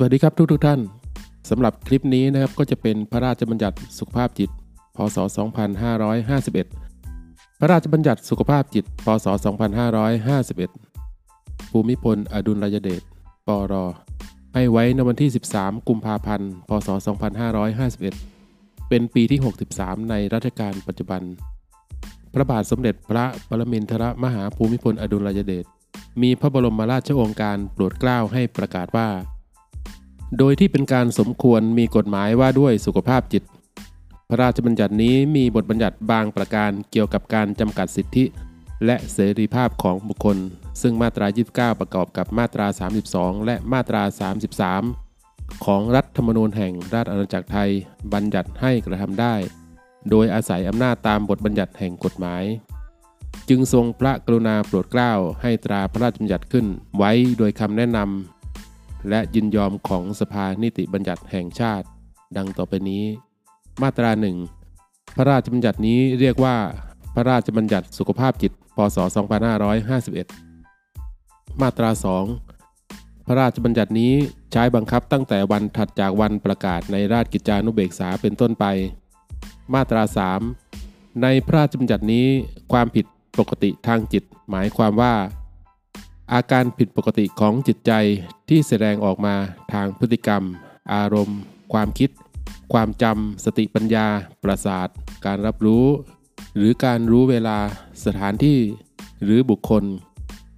สวัสดีครับทุกทุกท่านสำหรับคลิปนี้นะครับก็จะเป็นพระราชบัญญัติสุขภาพจิต พศ 2551 พระราชบัญญัติสุขภาพจิต พศ 2551 ภูมิพล อดุลยเดชปรให้ไว้ในวันที่ 13 กุมภาพันธ์ พศ 2551 เป็นปีที่ 63 ในรัชกาลปัจจุบัน พระบาทสมเด็จพระปรมินทรมหาภูมิพล อดุลยเดชมีพระบรมราชโองการโปรดเกล้าให้ประกาศว่า โดยที่เป็นการสมควรมีกฎหมายว่าด้วยสุขภาพจิต พระราชบัญญัตินี้มีบทบัญญัติบางประการเกี่ยวกับการจำกัดสิทธิ และเสรีภาพของบุคคล ซึ่งมาตรา 29 ประกอบกับมาตรา 32 และมาตรา 33 ของรัฐธรรมนูญแห่งราชอาณาจักรไทย บัญญัติให้กระทำได้ โดยอาศัยอำนาจตามบทบัญญัติแห่งกฎหมาย จึงทรงพระกรุณาโปรดเกล้าให้ตราพระราชบัญญัติขึ้นไว้โดยคำแนะนำ และยินยอมของสภานิติบัญญัติแห่งชาติ ดังต่อไปนี้ มาตราหนึ่งพระราชบัญญัตินี้เรียกว่า พระราชบัญญัติสุขภาพจิต พศ 2551 มาตรา 2 พระราชบัญญัตินี้ใช้บังคับตั้งแต่วันถัดจากวันประกาศในราชกิจจานุเบกษาเป็นต้นไป มาตรา 3 ในพระราชบัญญัตินี้ความผิดปกติทางจิต หมายความว่า อาการผิดปกติของจิตใจที่แสดงออกมาทางพฤติกรรม อารมณ์ ความคิด ความจำ สติปัญญา ประสาท การรับรู้ หรือการรู้เวลาสถานที่ หรือบุคคล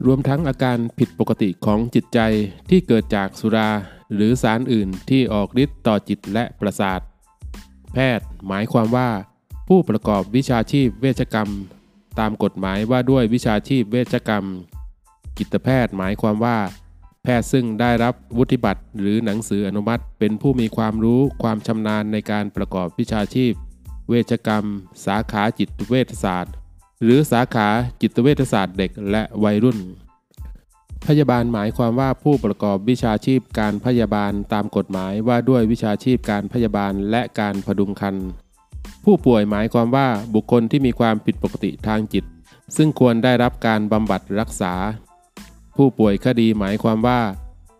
รวมทั้งอาการผิดปกติของจิตใจที่เกิดจากสุรา หรือสารอื่นที่ออกฤทธิ์ต่อจิตและประสาท แพทย์หมายความว่า ผู้ประกอบวิชาชีพเวชกรรม ตามกฎหมายว่าด้วยวิชาชีพเวชกรรม จิตแพทย์หมายความว่า แพทย์ซึ่งได้รับวุฒิบัตรหรือหนังสืออนุมัติ เป็นผู้มีความรู้ความชำนาญในการประกอบวิชาชีพ เวชกรรม สาขาจิตเวชศาสตร์ หรือสาขาจิตเวชศาสตร์เด็กและวัยรุ่น พยาบาลหมายความว่าผู้ประกอบวิชาชีพการพยาบาลตามกฎหมายว่าด้วยวิชาชีพการพยาบาลและการพดุงคันผู้ป่วยหมายความว่าบุคคลที่มีความผิดปกติทางจิต ซึ่งควรได้รับการบำบัดรักษา ผู้ป่วยคดีหมายความว่า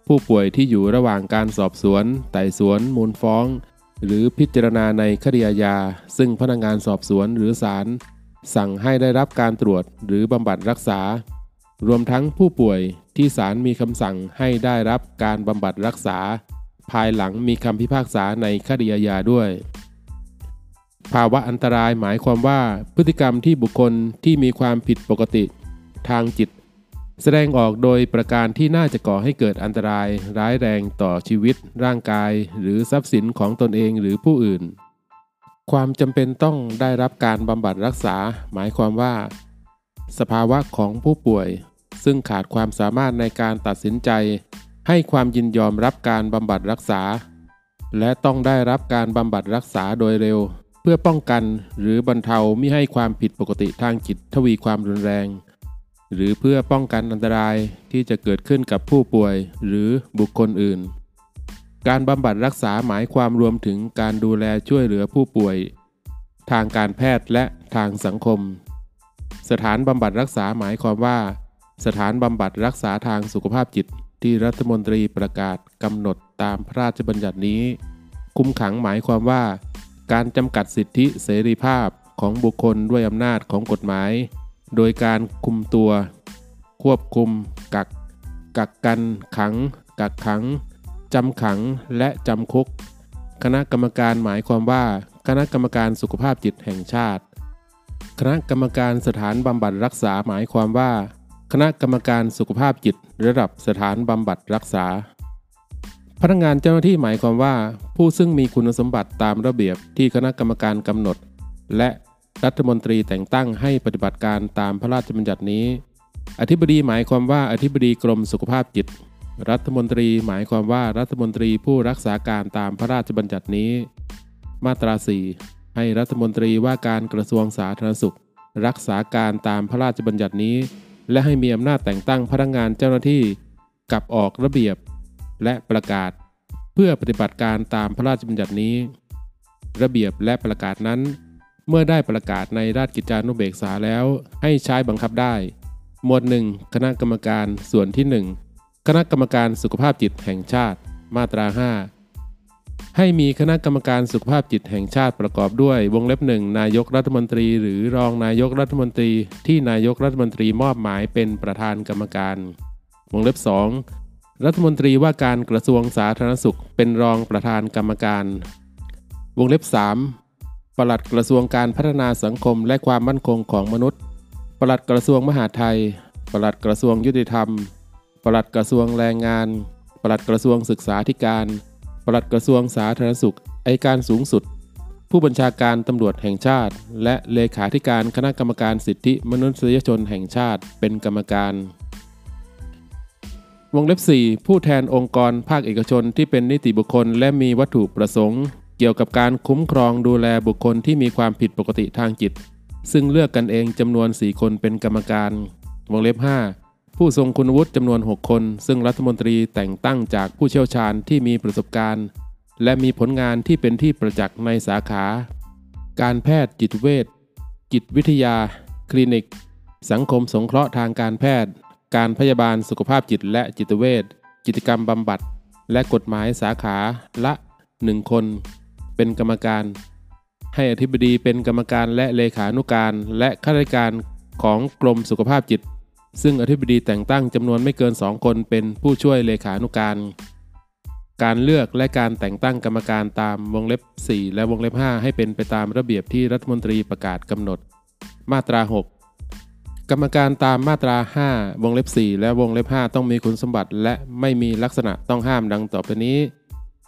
ผู้ป่วยที่อยู่ระหว่างการสอบสวน ไต่สวน มูลฟ้อง หรือพิจารณาในคดีอาญาซึ่งพนักงานสอบสวนหรือศาลสั่งให้ได้รับการตรวจหรือบำบัดรักษา รวมทั้งผู้ป่วยที่ศาลมีคำสั่งให้ได้รับการบำบัดรักษา ภายหลังมีคำพิพากษาในคดีอาญาด้วย ภาวะอันตรายหมายความว่าพฤติกรรมที่บุคคลที่มีความผิดปกติ ทางจิต แสดงออกโดยประการที่น่าจะก่อให้เกิดอันตรายร้ายแรงต่อชีวิต ร่างกาย หรือทรัพย์สินของตนเองหรือผู้อื่น ความจำเป็นต้องได้รับการบำบัดรักษา หมายความว่า สภาวะของผู้ป่วย ซึ่งขาดความสามารถในการตัดสินใจ ให้ความยินยอมรับการบำบัดรักษา และต้องได้รับการบำบัดรักษาโดยเร็ว เพื่อป้องกันหรือบรรเทาไม่ให้ความผิดปกติทางจิตทวีความรุนแรง หรือเพื่อป้องกันอันตรายที่จะเกิดขึ้นกับผู้ป่วยหรือบุคคลอื่น การบำบัดรักษาหมายความรวมถึงการดูแลช่วยเหลือผู้ป่วย ทางการแพทย์และทางสังคม สถานบำบัดรักษาหมายความว่า สถานบำบัดรักษาทางสุขภาพจิตที่รัฐมนตรีประกาศกำหนดตามพระราชบัญญัตินี้ คุมขังหมายความว่า การจำกัดสิทธิเสรีภาพของบุคคลด้วยอำนาจของกฎหมาย โดยการคุมตัว ควบคุม กัก กักกัน ขัง กักขัง จำขัง และจำคุก คณะกรรมการหมายความว่า คณะกรรมการสุขภาพจิตแห่งชาติ คณะกรรมการสถานบำบัดรักษาหมายความว่า คณะกรรมการสุขภาพจิต ระดับสถานบำบัดรักษา พนักงานเจ้าหน้าที่หมายความว่า ผู้ซึ่งมีคุณสมบัติตามระเบียบที่คณะกรรมการกำหนด และ รัฐมนตรีแต่งตั้งให้ปฏิบัติการตามพระราชบัญญัตินี้ อธิบดีหมายความว่าอธิบดีกรมสุขภาพจิต รัฐมนตรีหมายความว่ารัฐมนตรีผู้รักษาการตามพระราชบัญญัตินี้ มาตรา 4 ให้รัฐมนตรีว่าการกระทรวงสาธารณสุข รักษาการตามพระราชบัญญัตินี้ และให้มีอำนาจแต่งตั้งพนักงานเจ้าหน้าที่กับออกระเบียบ และประกาศ เพื่อปฏิบัติการตามพระราชบัญญัตินี้ ระเบียบและประกาศนั้น เมื่อได้ประกาศในราชกิจจานุเบกษาแล้ว ให้ใช้บังคับได้ หมวดหนึ่งคณะกรรมการส่วนที่ 1 คณะกรรมการสุขภาพจิตแห่งชาติ มาตรา 5 ให้มีคณะกรรมการสุขภาพจิตแห่งชาติประกอบด้วย วงเล็บหนึ่งนายกรัฐมนตรี หรือรองนายกรัฐมนตรี ที่นายกรัฐมนตรีมอบหมายเป็นประธานกรรมการ วงเล็บ 2 รัฐมนตรีว่าการกระทรวงสาธารณสุข เป็นรองประธานกรรมการ วงเล็บ 3 ปลัดกระทรวงการพัฒนาสังคมและความมั่นคงของมนุษย์ ปลัดกระทรวงมหาดไทย ปลัดกระทรวงยุติธรรม ปลัดกระทรวงแรงงาน ปลัดกระทรวงศึกษาธิการ ปลัดกระทรวงสาธารณสุขไอการสูงสุด ผู้บัญชาการตำรวจแห่งชาติ และเลขาธิการคณะกรรมการสิทธิมนุษยชนแห่งชาติเป็นกรรมการวงเล็บ 4 ผู้แทนองค์กรภาคเอกชนที่เป็นนิติบุคคลและมีวัตถุประสงค์ เกี่ยวกับการคุ้มครองดูแลบุคคลที่มีความผิดปกติทางจิต ซึ่งเลือกกันเองจำนวน 4 คนเป็นกรรมการวงเล็บ 5 ผู้ทรงคุณวุฒิจำนวน 6 คน ซึ่งรัฐมนตรีแต่งตั้งจากผู้เชี่ยวชาญที่มีประสบการณ์ และมีผลงานที่เป็นที่ประจักษ์ในสาขา การแพทย์จิตเวชจิตวิทยา คลินิก สังคมสงเคราะห์ทางการแพทย์ การพยาบาลสุขภาพจิตและจิตเวชกิจกรรมบำบัด และกฎหมายสาขาละ 1 คน เป็นกรรมการ ให้อธิบดีเป็นกรรมการและเลขานุการ และข้าราชการของกรมสุขภาพจิต ซึ่งอธิบดีแต่งตั้งจำนวนไม่เกิน 2 คนเป็นผู้ช่วยเลขานุการ การเลือกและการแต่งตั้งกรรมการตามวงเล็บ 4 และวงเล็บ 5 ให้เป็นไปตามระเบียบที่รัฐมนตรีประกาศกำหนด มาตรา 6กรรมการตามมาตรา 5 วงเล็บ 4 และวงเล็บ 5 ต้องมีคุณสมบัติ และไม่มีลักษณะต้องห้ามดังต่อไปนี้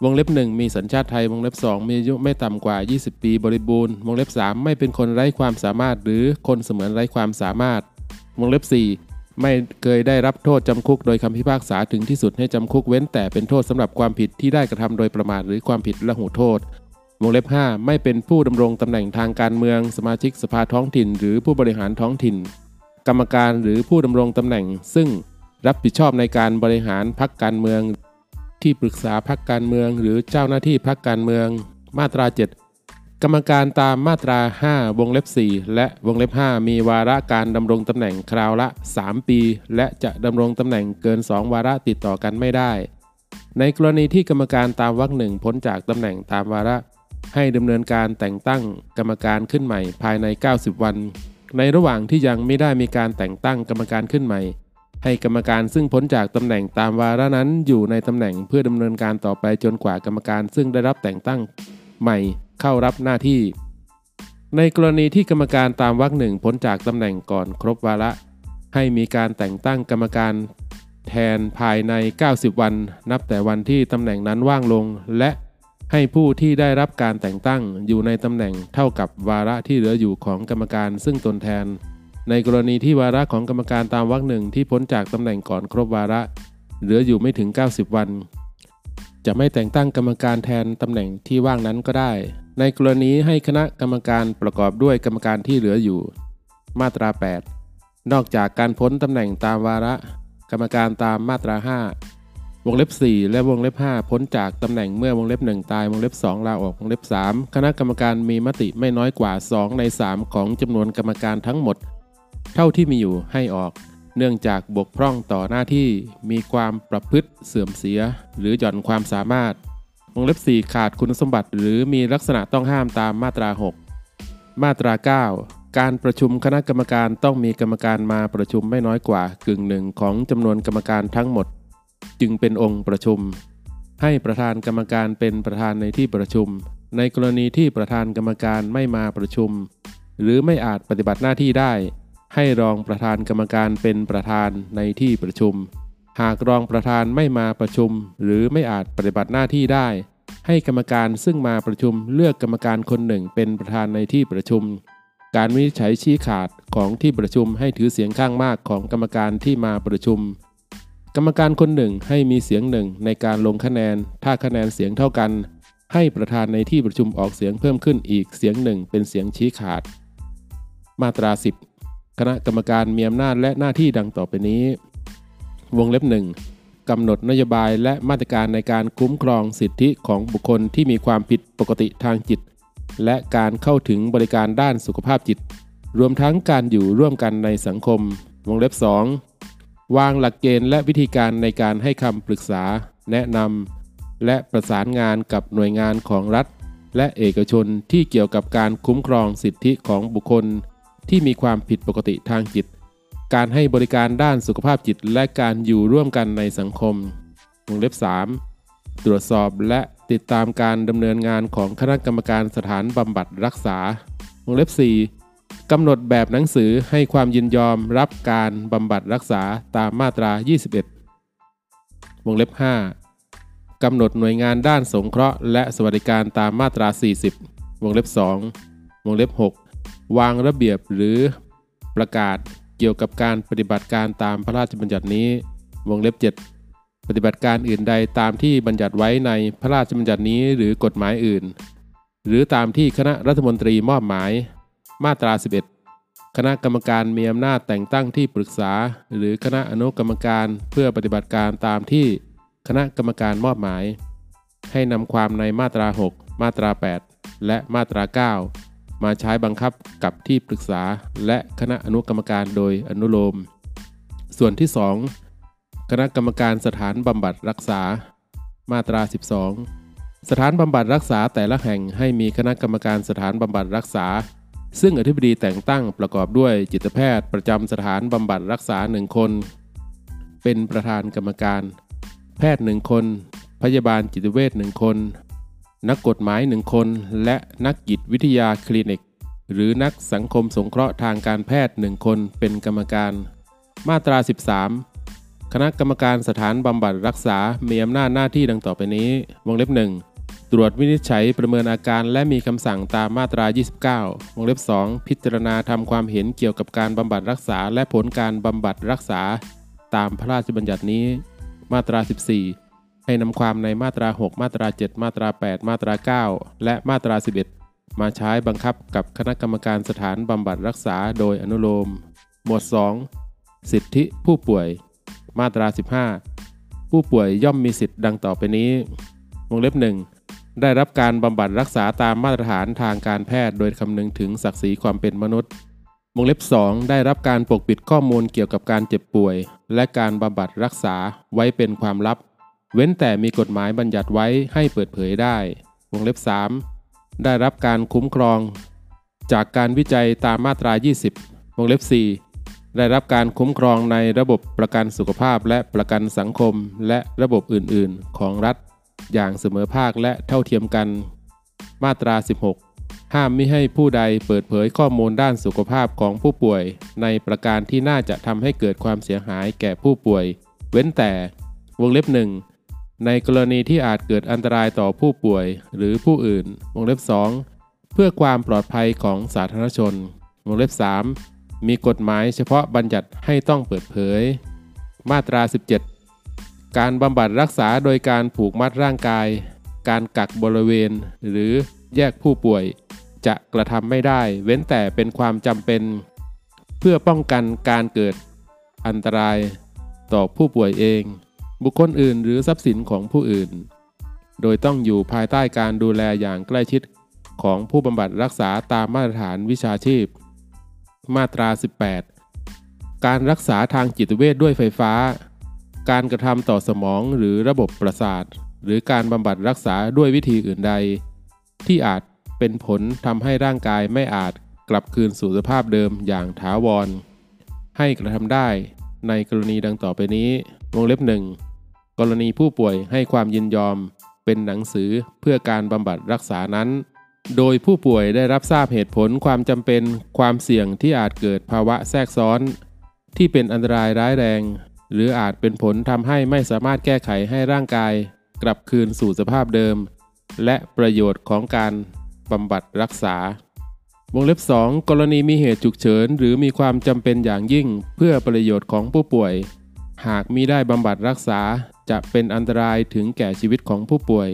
วงเล็บ 1 มีสัญชาติไทยวงเล็บ 2 มีอายุไม่ต่ำกว่า 20 ปีบริบูรณ์วงเล็บ 3 ไม่เป็นคนไร้ความสามารถ หรือคนเสมือนไร้ความสามารถ วงเล็บ 4 ไม่เคยได้รับโทษจำคุก โดยคำพิพากษาถึงที่สุดให้จำคุกเว้นแต่เป็นโทษสำหรับความผิดที่ได้กระทำโดยประมาทหรือความผิดละหูโทษ วงเล็บ 5 ไม่เป็นผู้ดำรงตำแหน่งทางการเมือง สมาชิกสภาท้องถิ่น หรือผู้บริหารท้องถิ่น กรรมการหรือผู้ดำรงตำแหน่ง ซึ่งรับผิดชอบในการบริหารพักการเมือง ที่ปรึกษาพักการเมือง หรือเจ้าหน้าที่พักการเมือง มาตรา 7 กรรมการตามมาตรา 5 วงเล็บ 4 และวงเล็บ 5 มีวาระการดำรงตำแหน่งคราวละ 3 ปี และจะดำรงตำแหน่งเกิน 2 วาระติดต่อกันไม่ได้ ในกรณีที่กรรมการตามวรรคหนึ่งพ้นจากตำแหน่งตามวาระ ให้ดำเนินการแต่งตั้งกรรมการขึ้นใหม่ภายใน 90 วัน ในระหว่างที่ยังไม่ได้มีการแต่งตั้งกรรมการขึ้นใหม่ ให้กรรมการซึ่งพ้นจากตำแหน่งตามวาระนั้นอยู่ในตำแหน่งเพื่อดำเนินการต่อไปจนกว่ากรรมการซึ่งได้รับแต่งตั้งใหม่เข้ารับหน้าที่ ในกรณีที่กรรมการตามวรรคหนึ่งพ้นจากตำแหน่งก่อนครบวาระ ให้มีการแต่งตั้งกรรมการแทนภายใน 90 วัน นับแต่วันที่ตำแหน่งนั้นว่างลง และให้ผู้ที่ได้รับการแต่งตั้งอยู่ในตำแหน่งเท่ากับวาระที่เหลืออยู่ของกรรมการซึ่งตนแทน ในกรณีที่วาระของกรรมการตามวรรคหนึ่งที่พ้นจากตำแหน่งก่อนครบวาระ เหลืออยู่ไม่ถึง 90 วัน จะไม่แต่งตั้งกรรมการแทนตำแหน่งที่ว่างนั้นก็ได้ ในกรณีให้คณะกรรมการประกอบด้วยกรรมการที่เหลืออยู่ มาตรา 8 นอกจากการพ้นตำแหน่งตามวาระ กรรมการตามมาตรา 5 วงเล็บ 4 และวงเล็บ 5 พ้นจากตำแหน่งเมื่อวงเล็บ 1 ตายวงเล็บ 2 ลาออกวงเล็บ 3 คณะกรรมการมีมติไม่น้อยกว่า 2 ใน 3 ของจำนวนกรรมการทั้งหมด เท่าที่มีอยู่ให้ออก เนื่องจากบกพร่องต่อหน้าที่มีความประพฤติเสื่อมเสีย หรือหย่อนความสามารถวงเล็บ 4 ขาดคุณสมบัติ หรือมีลักษณะต้องห้ามตามมาตรา 6 มาตรา 9 การประชุมคณะกรรมการต้องมีกรรมการมาประชุมไม่น้อยกว่ากึ่งหนึ่งของจำนวนกรรมการทั้งหมด จึงเป็นองค์ประชุม ให้ประธานกรรมการเป็นประธานในที่ประชุม ในกรณีที่ประธานกรรมการไม่มาประชุม หรือไม่อาจปฏิบัติหน้าที่ได้ ให้รองประธานกรรมการเป็นประธานในที่ประชุม หากรองประธานไม่มาประชุม หรือไม่อาจปฏิบัติหน้าที่ได้ ให้กรรมการซึ่งมาประชุมเลือกกรรมการคนหนึ่งเป็นประธานในที่ประชุม การวินิจฉัยชี้ขาดของที่ประชุมให้ถือเสียงข้างมากของกรรมการที่มาประชุม กรรมการคนหนึ่งให้มีเสียงหนึ่งในการลงคะแนน ถ้าคะแนนเสียงเท่ากัน ให้ประธานในที่ประชุมออกเสียงเพิ่มขึ้นอีกเสียงหนึ่งเป็นเสียงชี้ขาด มาตรา 10 คณะกรรมการมีอำนาจและหน้าที่ดังต่อไปนี้ วงเล็บหนึ่งกำหนดนโยบายและมาตรการในการคุ้มครองสิทธิของบุคคลที่มีความผิดปกติทางจิต และการเข้าถึงบริการด้านสุขภาพจิต รวมทั้งการอยู่ร่วมกันในสังคม วงเล็บ 2 วางหลักเกณฑ์และวิธีการในการให้คำปรึกษา แนะนำและประสานงานกับหน่วยงานของรัฐ และเอกชนที่เกี่ยวกับการคุ้มครองสิทธิของบุคคล ที่มีความผิดปกติทางจิต การให้บริการด้านสุขภาพจิต และการอยู่ร่วมกันในสังคมวงเล็บ 3 ตรวจสอบและติดตามการดำเนินงานของคณะกรรมการสถานบำบัดรักษาวงเล็บ 4กำหนดแบบหนังสือให้ความยินยอมรับการบำบัดรักษาตามมาตรา 21 วงเล็บ 5กำหนดหน่วยงานด้านสงเคราะห์และสวัสดิการตามมาตรา 40 วงเล็บ 2 วงเล็บ 6 วางระเบียบหรือประกาศเกี่ยวกับการปฏิบัติการตามพระราชบัญญัตินี้ วงเล็บ 7 ปฏิบัติการอื่นใดตามที่บัญญัติไว้ในพระราชบัญญัตินี้หรือกฎหมายอื่น หรือตามที่คณะรัฐมนตรีมอบหมาย มาตรา 11 คณะกรรมการมีอำนาจแต่งตั้งที่ปรึกษา หรือคณะอนุกรรมการเพื่อปฏิบัติการตามที่คณะกรรมการมอบหมาย ให้นำความในมาตรา 6 มาตรา 8 และมาตรา 9 มาใช้บังคับกับที่ปรึกษาและคณะอนุกรรมการโดยอนุโลม ส่วนที่ 2 คณะกรรมการสถานบำบัดรักษา มาตรา 12 สถานบำบัดรักษาแต่ละแห่งให้มีคณะกรรมการสถานบำบัดรักษา ซึ่งอธิบดีแต่งตั้งประกอบด้วยจิตแพทย์ประจำสถานบำบัดรักษาหนึ่งคน เป็นประธานกรรมการ แพทย์หนึ่งคน พยาบาลจิตเวชหนึ่งคน นักกฎหมายหนึ่งคน และนักจิตวิทยาคลินิก หรือนักสังคมสงเคราะห์ทางการแพทย์หนึ่งคนเป็นกรรมการ มาตรา 13 คณะกรรมการสถานบำบัดรักษา มีอำนาจหน้าที่ดังต่อไปนี้ วงเล็บหนึ่งตรวจวินิจฉัยประเมินอาการและมีคำสั่งตามมาตรา 29 วงเล็บ 2 พิจารณาทำความเห็นเกี่ยวกับการบำบัดรักษา และผลการบำบัดรักษา ตามพระราชบัญญัตินี้ มาตรา 14 ให้นำความในมาตรา 6 มาตรา 7 มาตรา 8 มาตรา 9 และมาตรา 11 มาใช้บังคับกับคณะกรรมการสถานบำบัดรักษาโดยอนุโลม หมวด 2 สิทธิผู้ป่วย มาตรา 15 ผู้ป่วยย่อมมีสิทธิ์ดังต่อไปนี้ วงเล็บหนึ่งได้รับการบำบัดรักษาตามมาตรฐานทางการแพทย์ โดยคำนึงถึงศักดิ์ศรีความเป็นมนุษย์วงเล็บ 2 ได้รับการปกปิดข้อมูลเกี่ยวกับการเจ็บป่วย และการบำบัดรักษาไว้เป็นความลับ เว้นแต่มีกฎหมายบัญญัติไว้ให้เปิดเผยได้ วงเล็บ 3 ได้รับการคุ้มครอง จากการวิจัยตามมาตรา 20 วงเล็บ 4 ได้รับการคุ้มครองในระบบประกันสุขภาพและประกันสังคม และระบบอื่น ๆ ของรัฐ อย่างเสมอภาคและเท่าเทียมกัน มาตรา 16 ห้ามไม่ให้ผู้ใดเปิดเผยข้อมูลด้านสุขภาพของผู้ป่วย ในประการที่น่าจะทำให้เกิดความเสียหายแก่ผู้ป่วย เว้นแต่ วงเล็บหนึ่ง ในกรณีที่อาจเกิดอันตรายต่อผู้ป่วยหรือผู้อื่น วงเล็บ 2 เพื่อความปลอดภัยของสาธารณชน วงเล็บ 3 มีกฎหมายเฉพาะบัญญัติให้ต้องเปิดเผย มาตรา 17 การบำบัดรักษาโดยการผูกมัดร่างกาย การกักบริเวณ หรือแยกผู้ป่วย จะกระทำไม่ได้ เว้นแต่เป็นความจำเป็น เพื่อป้องกันการเกิดอันตรายต่อผู้ป่วยเอง บุคคลอื่นหรือทรัพย์สินของผู้อื่น โดยต้องอยู่ภายใต้การดูแลอย่างใกล้ชิดของผู้บำบัดรักษาตามมาตรฐานวิชาชีพ มาตรา 18 การรักษาทางจิตเวชด้วยไฟฟ้า การกระทำต่อสมองหรือระบบประสาท หรือการบำบัดรักษาด้วยวิธีอื่นใด ที่อาจเป็นผลทำให้ร่างกายไม่อาจกลับคืนสู่สภาพเดิมอย่างถาวร ให้กระทำได้ ในกรณีดังต่อไปนี้ วงเล็บหนึ่งกรณีผู้ป่วยให้ความยินยอม เป็นหนังสือเพื่อการบำบัดรักษานั้น โดยผู้ป่วยได้รับทราบเหตุผลความจำเป็น ความเสี่ยงที่อาจเกิดภาวะแทรกซ้อน ที่เป็นอันตรายร้ายแรง หรืออาจเป็นผลทำให้ไม่สามารถแก้ไขให้ร่างกาย กลับคืนสู่สภาพเดิม และประโยชน์ของการบำบัดรักษา วงเล็บ 2 กรณีมีเหตุฉุกเฉิน หรือมีความจำเป็นอย่างยิ่งเพื่อประโยชน์ของผู้ป่วย หากมิได้บำบัดรักษาจะเป็นอันตรายถึงแก่ชีวิตของผู้ป่วย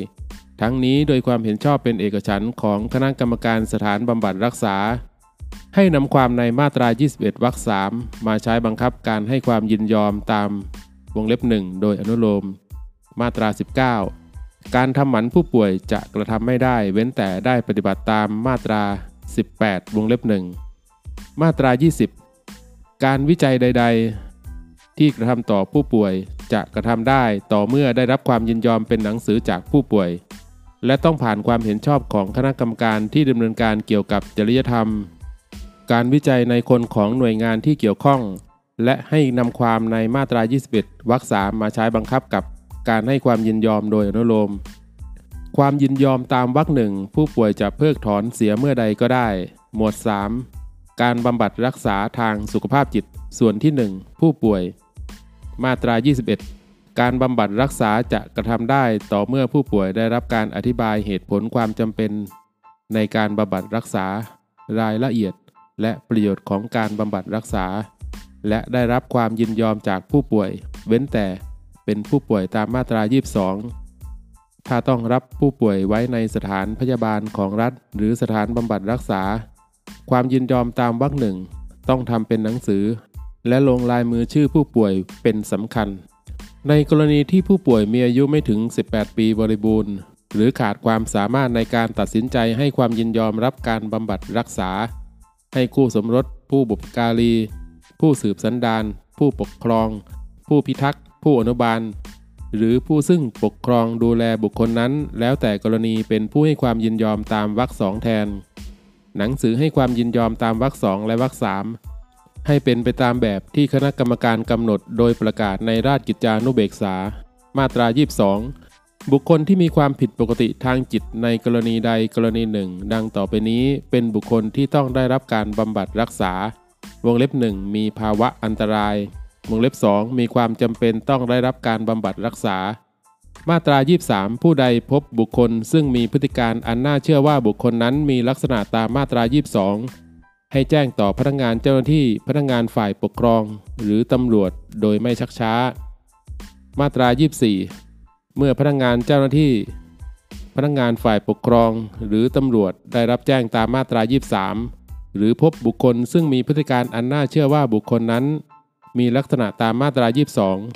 ทั้งนี้โดยความเห็นชอบเป็นเอกฉันท์ของคณะกรรมการสถานบำบัดรักษา ให้นำความในมาตรา 21 วรรค 3 มาใช้บังคับการให้ความยินยอมตามวงเล็บ 1 โดยอนุโลม มาตรา 19 การทำหมันผู้ป่วยจะกระทำไม่ได้ เว้นแต่ได้ปฏิบัติตามมาตรา 18 วงเล็บ1มาตรา 20 การวิจัยใด ๆ ที่กระทำต่อผู้ป่วยจะกระทำได้ต่อเมื่อได้รับความยินยอมเป็นหนังสือจากผู้ป่วย และต้องผ่านความเห็นชอบของคณะกรรมการที่ดำเนินการเกี่ยวกับจริยธรรม การวิจัยในคนของหน่วยงานที่เกี่ยวข้อง และให้นำความในมาตรา 21วรรคสามมาใช้บังคับกับการให้ความยินยอมโดยอนุโลม ความยินยอมตามวรรคหนึ่งผู้ป่วยจะเพิกถอนเสียเมื่อใดก็ได้ หมวด 3 การบำบัดรักษาทางสุขภาพจิต ส่วนที่ 1 ผู้ป่วย มาตรา 21 การบำบัดรักษาจะกระทำได้ต่อเมื่อผู้ป่วยได้รับการอธิบายเหตุผลความจำเป็น ในการบำบัดรักษารายละเอียด และประโยชน์ของการบำบัดรักษา และได้รับความยินยอมจากผู้ป่วย เว้นแต่เป็นผู้ป่วยตามมาตรา 22 ถ้าต้องรับผู้ป่วยไว้ในสถานพยาบาลของรัฐ หรือสถานบำบัดรักษา ความยินยอมตามวรรคหนึ่ง ต้องทำเป็นหนังสือ และลงลายมือชื่อผู้ป่วยเป็นสำคัญ ในกรณีที่ผู้ป่วยมีอายุไม่ถึง 18 ปีบริบูรณ์ หรือขาดความสามารถในการตัดสินใจให้ความยินยอมรับการบำบัดรักษา ให้คู่สมรส ผู้บุปการี ผู้สืบสันดานผู้ปกครอง ผู้พิทักษ์ ผู้อนุบาล หรือผู้ซึ่งปกครองดูแลบุคคลนั้น แล้วแต่กรณีเป็นผู้ให้ความยินยอมตามวรรคสองแทน หนังสือให้ความยินยอมตามวรรคสองและวรรคสามให้เป็นไปตามแบบที่คณะกรรมการกำหนดโดยประกาศในราชกิจจานุเบกษา มาตรา 22 บุคคลที่มีความผิดปกติทางจิตในกรณีใดกรณีหนึ่ง ดังต่อไปนี้เป็นบุคคลที่ต้องได้รับการบำบัดรักษา วงเล็บหนึ่งมีภาวะอันตราย วงเล็บ 2 มีความจำเป็นต้องได้รับการบำบัดรักษา มาตรา 23 ผู้ใดพบบุคคล ซึ่งมีพฤติการอันน่าเชื่อว่าบุคคลนั้นมีลักษณะตามมาตรา 22 ให้แจ้งต่อพนักงานเจ้าหน้าที่พนักงานฝ่ายปกครอง หรือตำรวจโดยไม่ชักช้า มาตรา 24 เมื่อพนักงานเจ้าหน้าที่ พนักงานฝ่ายปกครอง หรือตำรวจได้รับแจ้งตามมาตรา 23 หรือพบบุคคลซึ่งมีพฤติการอันน่าเชื่อว่าบุคคลนั้น มีลักษณะตามมาตรา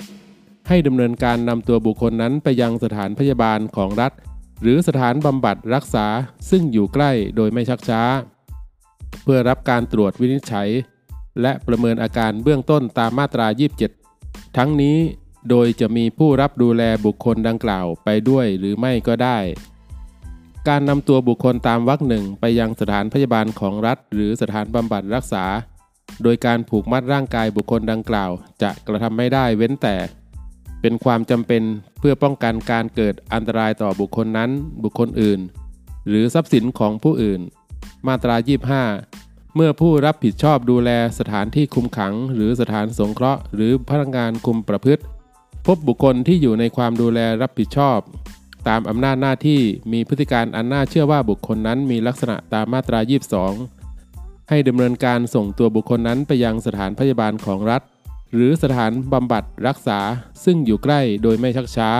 22 ให้ดำเนินการนำตัวบุคคลนั้นไปยังสถานพยาบาลของรัฐ หรือสถานบำบัดรักษาซึ่งอยู่ใกล้โดยไม่ชักช้า เพื่อรับการตรวจวินิจฉัย และประเมินอาการเบื้องต้นตามมาตรา 27 ทั้งนี้โดยจะมีผู้รับดูแลบุคคลดังกล่าวไปด้วยหรือไม่ก็ได้ การนำตัวบุคคลตามวรรคหนึ่งไปยังสถานพยาบาลของรัฐ หรือสถานบำบัดรักษา โดยการผูกมัดร่างกายบุคคลดังกล่าว จะกระทำไม่ได้เว้นแต่ เป็นความจำเป็นเพื่อป้องกันการเกิดอันตรายต่อบุคคลนั้น บุคคลอื่น หรือทรัพย์สินของผู้อื่น มาตรา 25 เมื่อผู้รับผิดชอบดูแลสถานที่คุมขัง หรือสถานสงเคราะห์ หรือพนักงานคุมประพฤติ พบบุคคลที่อยู่ในความดูแลรับผิดชอบ ตามอำนาจหน้าที่มีพฤติการอันน่าเชื่อว่าบุคคลนั้นมีลักษณะตามมาตรา 22 ให้ดำเนินการส่งตัวบุคคลนั้นไปยังสถานพยาบาลของรัฐ หรือสถานบำบัดรักษาซึ่งอยู่ใกล้โดยไม่ชักช้า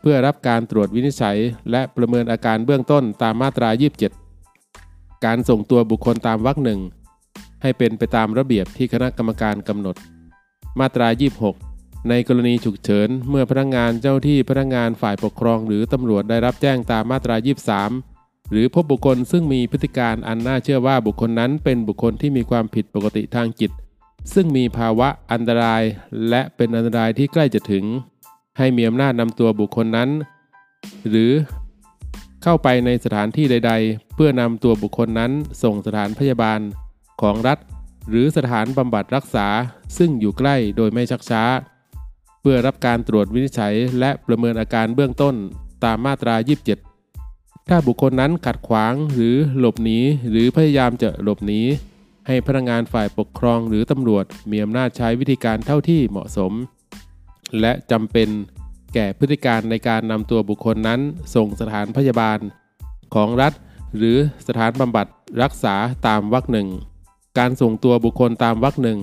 เพื่อรับการตรวจวินิจฉัย และประเมินอาการเบื้องต้นตามมาตรา 27 การส่งตัวบุคคลตามวรรคหนึ่งให้เป็นไปตามระเบียบที่คณะกรรมการกำหนด มาตรา 26 ในกรณีฉุกเฉิน เมื่อพนักงงานเจ้าที่พนักงงานฝ่ายปกครองหรือตำรวจได้รับแจ้งตามมาตรา 23 หรือพบบุคคลซึ่งมีพฤติการอันน่าเชื่อว่าบุคคลนั้นเป็นบุคคลที่มีความผิดปกติทางจิต ซึ่งมีภาวะอันตราย และเป็นอันตรายที่ใกล้จะถึง ให้มีอำนาจนำตัวบุคคลนั้น หรือเข้าไปในสถานที่ใด ๆ เพื่อนำตัวบุคคลนั้นส่งสถานพยาบาลของรัฐ หรือสถานบำบัดรักษา ซึ่งอยู่ใกล้โดยไม่ชักช้า เพื่อรับการตรวจวินิจฉัยและประเมินอาการเบื้องต้นตามมาตรา 27 ถ้าบุคคลนั้นขัดขวางหรือหลบหนีหรือพยายามจะหลบหนีให้พนักงานฝ่ายปกครองหรือตำรวจมีอำนาจใช้วิธีการเท่าที่เหมาะสม และจำเป็นแก่พฤติการในการนำตัวบุคคลนั้น ส่งสถานพยาบาล ของรัฐ หรือสถานบำบัดรักษาตามวรรคหนึ่ง การส่งตัวบุคคลตามวรรคหนึ่ง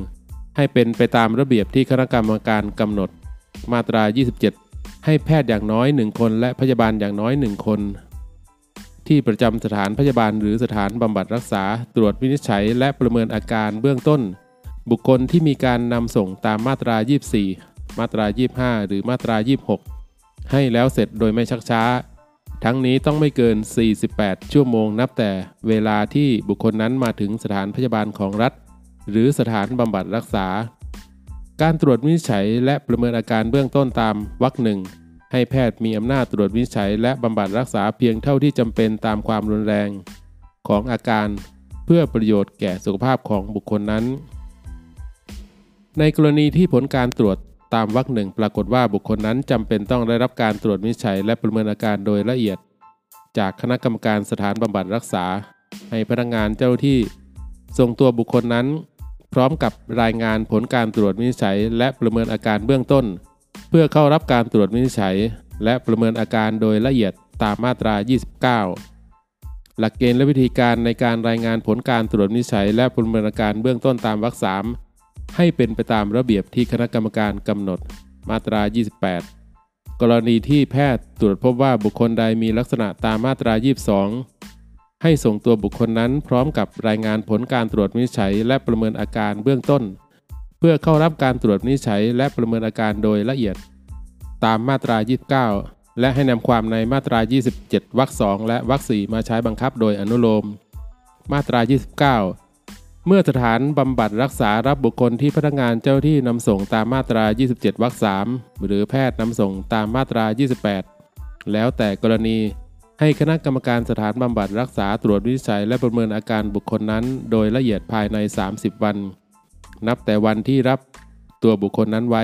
ให้เป็นไปตามระเบียบที่คณะกรรมการกำหนด มาตรา 27 ให้แพทย์อย่างน้อย 1 คน และพยาบาลอย่างน้อย 1 คน ที่ประจำสถานพยาบาลหรือสถานบำบัดรักษา ตรวจวินิจฉัย และประเมินอาการเบื้องต้น บุคคลที่มีการนำส่งตามมาตรา 24 มาตรา 25 หรือมาตรา 26 ให้แล้วเสร็จโดยไม่ชักช้า ทั้งนี้ต้องไม่เกิน 48 ชั่วโมงนับแต่เวลาที่บุคคลนั้นมาถึงสถานพยาบาลของรัฐ หรือสถานบำบัดรักษา การตรวจวินิจฉัย และประเมินอาการเบื้องต้นตามวรรคหนึ่ง ให้แพทย์มีอำนาจตรวจวินิจฉัย และบำบัดรักษาเพียงเท่าที่จำเป็นตามความรุนแรง ของอาการเพื่อประโยชน์แก่สุขภาพของบุคคลนั้น ในกรณีที่ผลการตรวจตามวรรคหนึ่งปรากฏว่าบุคคลนั้นจำเป็นต้องได้รับการตรวจวินิจฉัย และประเมินอาการโดยละเอียด จากคณะกรรมการสถานบำบัดรักษา ให้พนักงานเจ้าหน้าที่ ส่งตัวบุคคลนั้น พร้อมกับรายงานผลการตรวจวินิจฉัย และประเมินอาการเบื้องต้น เพื่อเข้ารับการตรวจวินิจฉัย และประเมินอาการโดยละเอียดตามมาตรา 29 หลักเกณฑ์และวิธีการในการรายงานผลการตรวจวินิจฉัย และประเมินอาการเบื้องต้นตามวรรคสามให้เป็นไปตามระเบียบที่คณะกรรมการกำหนด มาตรา 28 กรณีที่แพทย์ตรวจพบว่าบุคคลใดมีลักษณะตามมาตรา 22 ให้ส่งตัวบุคคลนั้นพร้อมกับรายงานผลการตรวจวินิจฉัย และประเมินอาการเบื้องต้น พื่อเข้ารับการตรวจวินิจฉัยและประเมินอาการโดยละเอียด ตามมาตรา 29 และให้นำความในมาตรา 27 วรรค 2 และวรรค 4 มาใช้บังคับโดยอนุโลม มาตรา 29 เมื่อสถานบำบัดรักษารับบุคคลที่พนักงานเจ้าที่นำส่งตามมาตรา 27 วรรค 3 หรือแพทย์นำส่งตามมาตรา 28 แล้วแต่กรณีให้คณะกรรมการสถานบำบัดรักษาตรวจวินิจฉัยและประเมินอาการบุคคลนั้น โดยละเอียดภายใน 30 วัน นับแต่วันที่รับตัวบุคคลนั้นไว้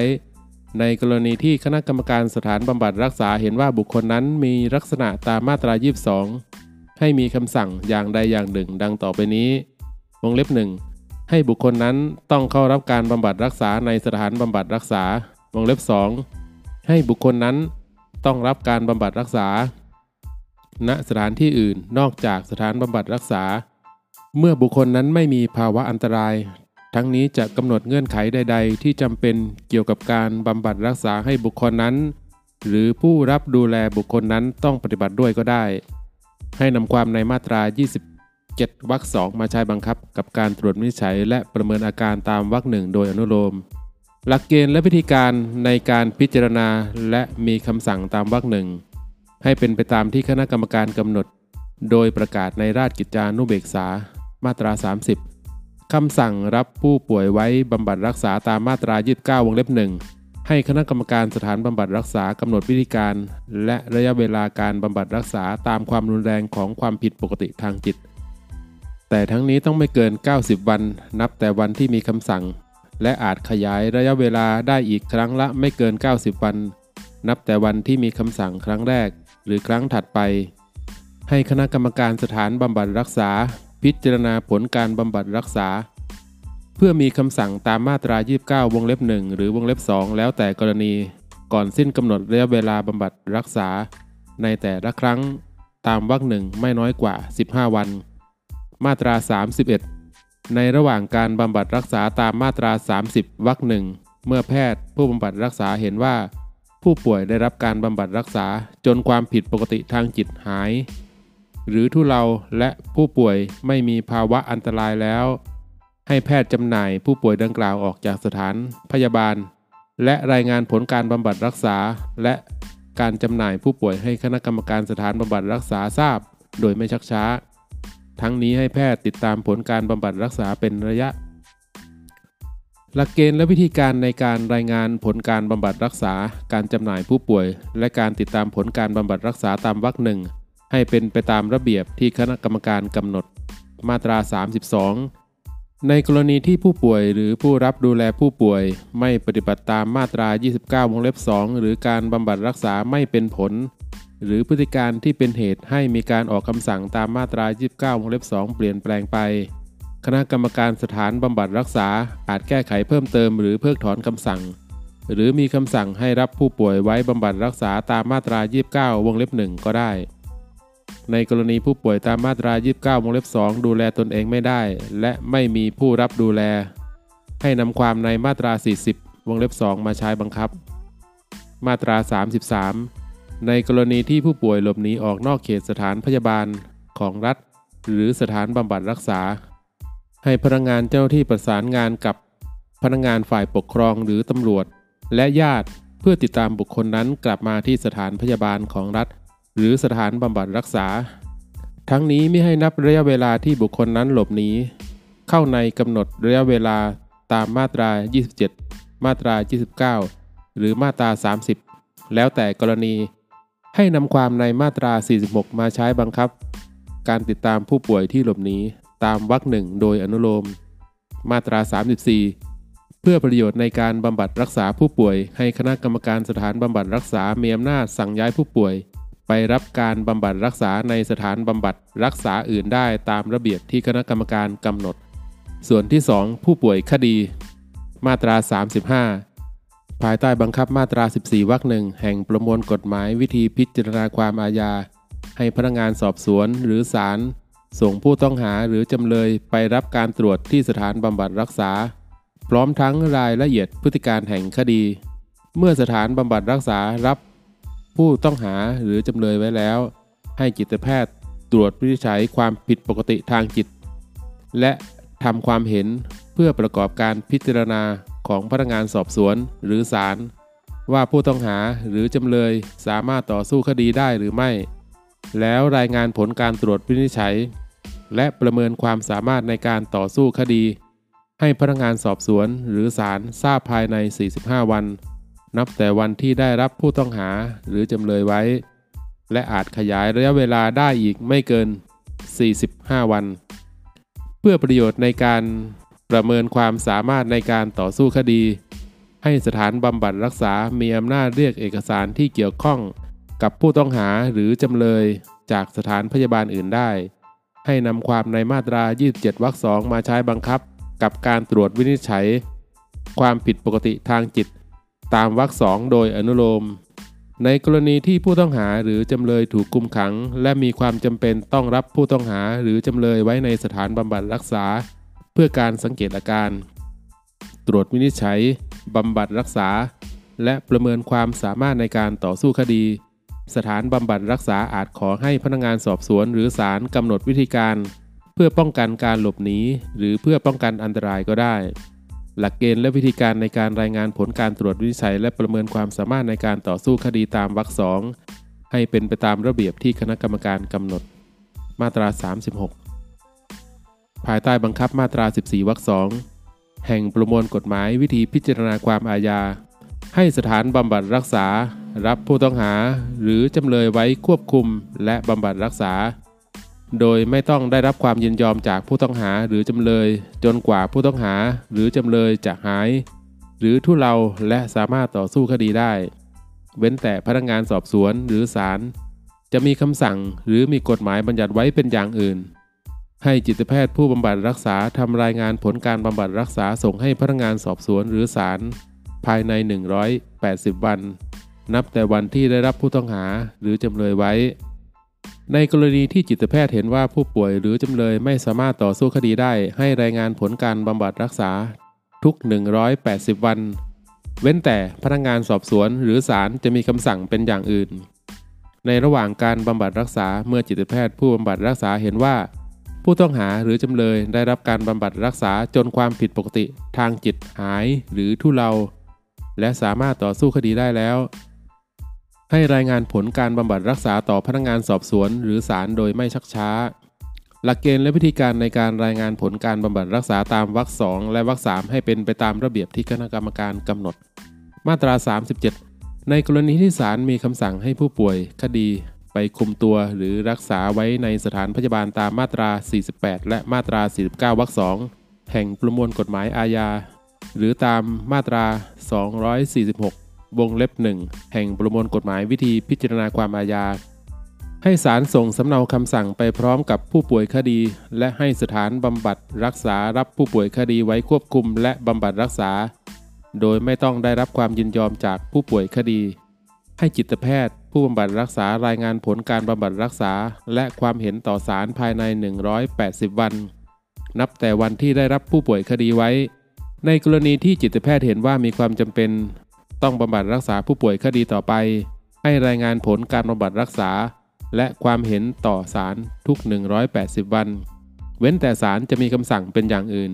ในกรณีที่คณะกรรมการสถานบำบัดรักษาเห็นว่าบุคคลนั้นมีลักษณะตามมาตรา 22 ให้มีคำสั่งอย่างใดอย่างหนึ่ง ดังต่อไปนี้วงเล็บหนึ่งให้บุคคลนั้นต้องเข้ารับการบำบัดรักษาในสถานบำบัดรักษาวงเล็บ 2 ให้บุคคลนั้นต้องรับการบำบัดรักษา ณสถานที่อื่นนอกจากสถานบำบัดรักษา เมื่อบุคคลนั้นไม่มีภาวะอันตราย ทั้งนี้จะกำหนดเงื่อนไขใด ๆ ที่จำเป็นเกี่ยวกับการบำบัดรักษาให้บุคคลนั้น หรือผู้รับดูแลบุคคลนั้นต้องปฏิบัติด้วยก็ได้ ให้นำความในมาตรา 27วรรคสองมาใช้บังคับกับการตรวจวินิจฉัย และประเมินอาการตามวรรคหนึ่งโดยอนุโลม หลักเกณฑ์และวิธีการในการพิจารณาและมีคำสั่งตามวรรคหนึ่งให้เป็นไปตามที่คณะกรรมการกำหนด โดยประกาศในราชกิจจานุเบกษามาตรา 30 คำสั่งรับผู้ป่วยไว้บำบัดรักษาตามมาตรา 29 วงเล็บหนึ่งให้คณะกรรมการสถานบำบัดรักษากำหนดวิธีการ และระยะเวลาการบำบัดรักษาตามความรุนแรงของความผิดปกติทางจิต แต่ทั้งนี้ต้องไม่เกิน 90 วัน นับแต่วันที่มีคำสั่ง และอาจขยายระยะเวลาได้อีกครั้งละไม่เกิน 90 วัน นับแต่วันที่มีคำสั่งครั้งแรก หรือครั้งถัดไป ให้คณะกรรมการสถานบำบัดรักษา พิจารณาผลการบำบัดรักษา เพื่อมีคำสั่งตามมาตรา 29 วงเล็บ 1 หรือวงเล็บ 2 แล้วแต่กรณี ก่อนสิ้นกำหนดระยะเวลาบำบัดรักษา ในแต่ละครั้งตามวรรคหนึ่งไม่น้อยกว่า 15 วัน มาตรา 31 ในระหว่างการบำบัดรักษาตามมาตรา 30 วรรคหนึ่งเมื่อแพทย์ผู้บำบัดรักษาเห็นว่า ผู้ป่วยได้รับการบำบัดรักษาจนความผิดปกติทางจิตหาย หรือทุเลาและผู้ป่วยไม่มีภาวะอันตรายแล้ว ให้แพทย์จำหน่ายผู้ป่วยดังกล่าวออกจากสถานพยาบาล และรายงานผลการบำบัดรักษา และการจำหน่ายผู้ป่วยให้คณะกรรมการสถานบำบัดรักษาทราบ โดยไม่ชักช้า ทั้งนี้ให้แพทย์ติดตามผลการบำบัดรักษาเป็นระยะ หลักเกณฑ์และวิธีการในการรายงานผลการบำบัดรักษา การจำหน่ายผู้ป่วย และการติดตามผลการบำบัดรักษาตามวรรคหนึ่ง ให้เป็นไปตามระเบียบที่คณะกรรมการกำหนดมาตรา 32 ในกรณีที่ผู้ป่วยหรือผู้รับดูแลผู้ป่วย ไม่ปฏิบัติตามมาตรา 29 วงเล็บ 2 หรือการบำบัดรักษาไม่เป็นผล หรือพฤติการที่เป็นเหตุให้มีการออกคำสั่งตามมาตรา 29 วงเล็บ 2 เปลี่ยนแปลงไป คณะกรรมการสถานบำบัดรักษาอาจแก้ไขเพิ่มเติมหรือเพิกถอนคำสั่ง หรือมีคำสั่งให้รับผู้ป่วยไว้บำบัดรักษาตามมาตรา 29 วงเล็บ 1 ก็ได้ ในกรณีผู้ป่วยตามมาตรา 29วงเล็บ 2 ดูแลตนเองไม่ได้ และไม่มีผู้รับดูแล ให้นำความในมาตรา 40 วงเล็บ 2 มาใช้บังคับ มาตรา 33 ในกรณีที่ผู้ป่วยหลบหนีออกนอกเขตสถานพยาบาลของรัฐ หรือสถานบำบัดรักษา ให้พนักงานเจ้าหน้าที่ประสานงานกับพนักงานฝ่ายปกครองหรือตำรวจ และญาติเพื่อติดตามบุคคลนั้นกลับมาที่สถานพยาบาลของรัฐ หรือสถานบำบัดรักษา ทั้งนี้ไม่ให้นับระยะเวลาที่บุคคลนั้นหลบหนี เข้าในกำหนดระยะเวลาตามมาตรา 27 มาตรา 29 หรือมาตรา 30 แล้วแต่กรณี ให้นำความในมาตรา 46 มาใช้บังคับ การติดตามผู้ป่วยที่หลบหนีตามวรรคหนึ่งโดยอนุโลม มาตรา 34เพื่อประโยชน์ในการบำบัดรักษาผู้ป่วย ให้คณะกรรมการสถานบำบัดรักษามีอำนาจสั่งย้ายผู้ป่วย ไปรับการบำบัดรักษาในสถานบำบัดรักษาอื่นได้ตามระเบียบที่คณะกรรมการกำหนด ส่วนที่ 2 ผู้ป่วยคดี มาตรา 35 ภายใต้บังคับมาตรา 14วรรคหนึ่งแห่งประมวลกฎหมายวิธีพิจารณาความอาญา ให้พนักงานสอบสวนหรือศาลส่งผู้ต้องหาหรือจำเลยไปรับการตรวจที่สถานบำบัดรักษา พร้อมทั้งรายละเอียดพฤติการแห่งคดี เมื่อสถานบำบัดรักษารับ ผู้ต้องหาหรือจำเลยไว้แล้ว ให้จิตแพทย์ตรวจวินิจฉัยความผิดปกติทางจิต และทำความเห็นเพื่อประกอบการพิจารณาของพนักงานสอบสวนหรือศาลว่าผู้ต้องหาหรือจำเลยสามารถต่อสู้คดีได้หรือไม่ แล้วรายงานผลการตรวจวินิจฉัย และประเมินความสามารถในการต่อสู้คดี ให้พนักงานสอบสวนหรือศาลทราบภายใน 45 วัน นับแต่วันที่ได้รับผู้ต้องหาหรือจำเลยไว้ และอาจขยายระยะเวลาได้อีกไม่เกิน 45 วัน เพื่อประโยชน์ในการประเมินความสามารถในการต่อสู้คดี ให้สถานบำบัดรักษา มีอำนาจเรียกเอกสารที่เกี่ยวข้องกับผู้ต้องหาหรือจำเลยจากสถานพยาบาลอื่นได้ ให้นำความในมาตรา 27 วรรคสองมาใช้บังคับ กับการตรวจวินิจฉัย ความผิดปกติทางจิต ตามวรรคสองโดยอนุโลม ในกรณีที่ผู้ต้องหาหรือจำเลยถูกกุมขัง และมีความจำเป็นต้องรับผู้ต้องหาหรือจำเลยไว้ในสถานบำบัดรักษา เพื่อการสังเกตอาการ ตรวจวินิจฉัยบำบัดรักษา และประเมินความสามารถในการต่อสู้คดี สถานบำบัดรักษาอาจขอให้พนักงานสอบสวนหรือศาลกำหนดวิธีการ เพื่อป้องกันการหลบหนีหรือเพื่อป้องกันอันตรายก็ได้ หลักเกณฑ์และวิธีการในการรายงานผลการตรวจวินิจฉัย และประเมินความสามารถในการต่อสู้คดีตามวรรคสองให้เป็นไปตามระเบียบที่คณะกรรมการกำหนด มาตรา 36 ภายใต้บังคับมาตรา 14 วรรคสองแห่งประมวลกฎหมายวิธีพิจารณาความอาญา ให้สถานบำบัดรักษา รับผู้ต้องหา หรือจำเลยไว้ควบคุมและบำบัดรักษา โดยไม่ต้องได้รับความยินยอมจากผู้ต้องหาหรือจำเลย จนกว่าผู้ต้องหาหรือจำเลยจะหาย หรือทุเลาและสามารถต่อสู้คดีได้ เว้นแต่พนักงานสอบสวนหรือศาลจะมีคำสั่งหรือมีกฎหมายบัญญัติไว้เป็นอย่างอื่น ให้จิตแพทย์ผู้บำบัดรักษาทำรายงานผลการบำบัดรักษาส่งให้พนักงานสอบสวนหรือศาลภายใน 180 วัน นับแต่วันที่ได้รับผู้ต้องหาหรือจำเลยไว้ ในกรณีที่จิตแพทย์เห็นว่าผู้ป่วยหรือจำเลยไม่สามารถต่อสู้คดีได้ ให้รายงานผลการบำบัดรักษาทุก 180 วัน เว้นแต่พนักงานสอบสวนหรือศาลจะมีคำสั่งเป็นอย่างอื่น ในระหว่างการบำบัดรักษาเมื่อจิตแพทย์ผู้บำบัดรักษาเห็นว่า ผู้ต้องหาหรือจำเลยได้รับการบำบัดรักษาจนความผิดปกติ ทางจิตหายหรือทุเลา และสามารถต่อสู้คดีได้แล้ว ให้รายงานผลการบำบัดรักษาต่อพนักงานสอบสวน หรือศาลโดยไม่ชักช้า หลักเกณฑ์และวิธีการในการรายงานผลการบำบัดรักษาตามวรรคสองและวรรคสามให้เป็นไปตามระเบียบที่คณะกรรมการกำหนด มาตรา 37 ในกรณีที่ศาลมีคำสั่งให้ผู้ป่วย คดี ไปคุมตัวหรือรักษาไว้ในสถานพยาบาลตามมาตรา 48 และมาตรา 49วรรคสองแห่งประมวลกฎหมายอาญาหรือตามมาตรา 246 วงเล็บหนึ่งแห่งประมวลกฎหมายวิธีพิจารณาความอาญา ให้ศาลส่งสำเนาคำสั่งไปพร้อมกับผู้ป่วยคดี และให้สถานบำบัดรักษารับผู้ป่วยคดีไว้ควบคุมและบำบัดรักษา โดยไม่ต้องได้รับความยินยอมจากผู้ป่วยคดี ให้จิตแพทย์ ผู้บำบัดรักษารายงานผลการบำบัดรักษา และความเห็นต่อศาลภายใน 180 วัน นับแต่วันที่ได้รับผู้ป่วยคดีไว้ในกรณีที่จิตแพทย์เห็นว่ามีความจำเป็น ต้องบำบัดรักษาผู้ป่วยคดีต่อไป ให้รายงานผลการบำบัดรักษา และความเห็นต่อศาลทุก 180 วัน เว้นแต่ศาลจะมีคำสั่งเป็นอย่างอื่น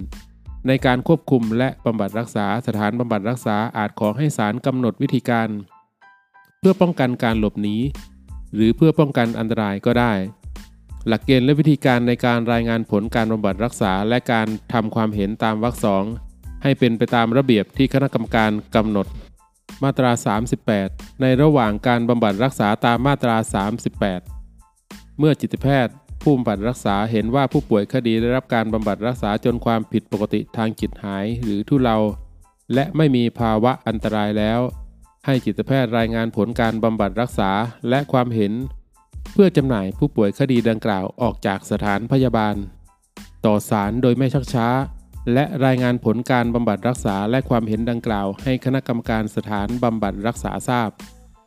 ในการควบคุมและบำบัดรักษาสถานบำบัดรักษาอาจขอให้ศาลกำหนดวิธีการ เพื่อป้องกันการหลบหนีหรือเพื่อป้องกันอันตรายก็ได้ หลักเกณฑ์และวิธีการในการรายงานผลการบำบัดรักษา และการทำความเห็นตามวรรคสองให้เป็นไปตามระเบียบที่คณะกรรมการกำหนด มาตรา 38 ในระหว่างการบำบัดรักษาตามมาตรา 38 เมื่อจิตแพทย์ ผู้บำบัดรักษาเห็นว่าผู้ป่วยคดีได้รับการบำบัดรักษาจนความผิดปกติทางจิตหายหรือทุเลา และไม่มีภาวะอันตรายแล้ว ให้จิตแพทย์รายงานผลการบำบัดรักษาและความเห็น เพื่อจำหน่ายผู้ป่วยคดีดังกล่าวออกจากสถานพยาบาล ต่อสารโดยไม่ชักช้า และรายงานผลการบำบัดรักษาและความเห็นดังกล่าว ให้คณะกรรมการสถานบำบัดรักษาทราบ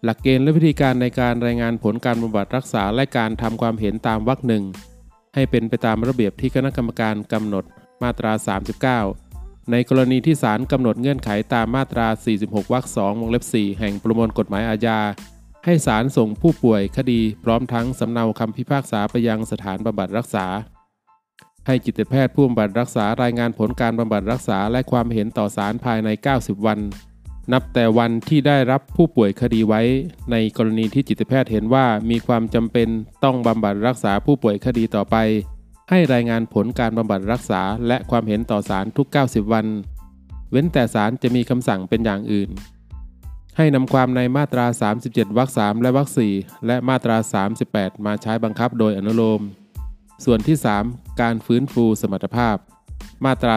หลักเกณฑ์และวิธีการในการรายงานผลการบำบัดรักษาและการทำความเห็นตามวรรคหนึ่งให้เป็นไปตามระเบียบที่คณะกรรมการกำหนดมาตรา 39 ในกรณีที่ศาลกำหนดเงื่อนไขตามมาตรา 46 วรรค 2 วงเล็บ 4 แห่งประมวลกฎหมายอาญา ให้ศาลส่งผู้ป่วยคดีพร้อมทั้งสำเนาคำพิพากษาไปยังสถานบำบัดรักษา ให้จิตแพทย์ผู้บำบัดรักษารายงานผลการบำบัดรักษาและความเห็นต่อศาลภายใน 90 วัน นับแต่วันที่ได้รับผู้ป่วยคดีไว้ ในกรณีที่จิตแพทย์เห็นว่ามีความจำเป็นต้องบำบัดรักษาผู้ป่วยคดีต่อไป ให้รายงานผลการบำบัดรักษาและความเห็นต่อศาลทุก 90 วัน เว้นแต่ศาลจะมีคำสั่งเป็นอย่างอื่น ให้นำความในมาตรา 37วรรค3และวรรค4และมาตรา 38 มาใช้บังคับโดยอนุโลม ส่วนที่ 3 การฟื้นฟูสมรรถภาพ มาตรา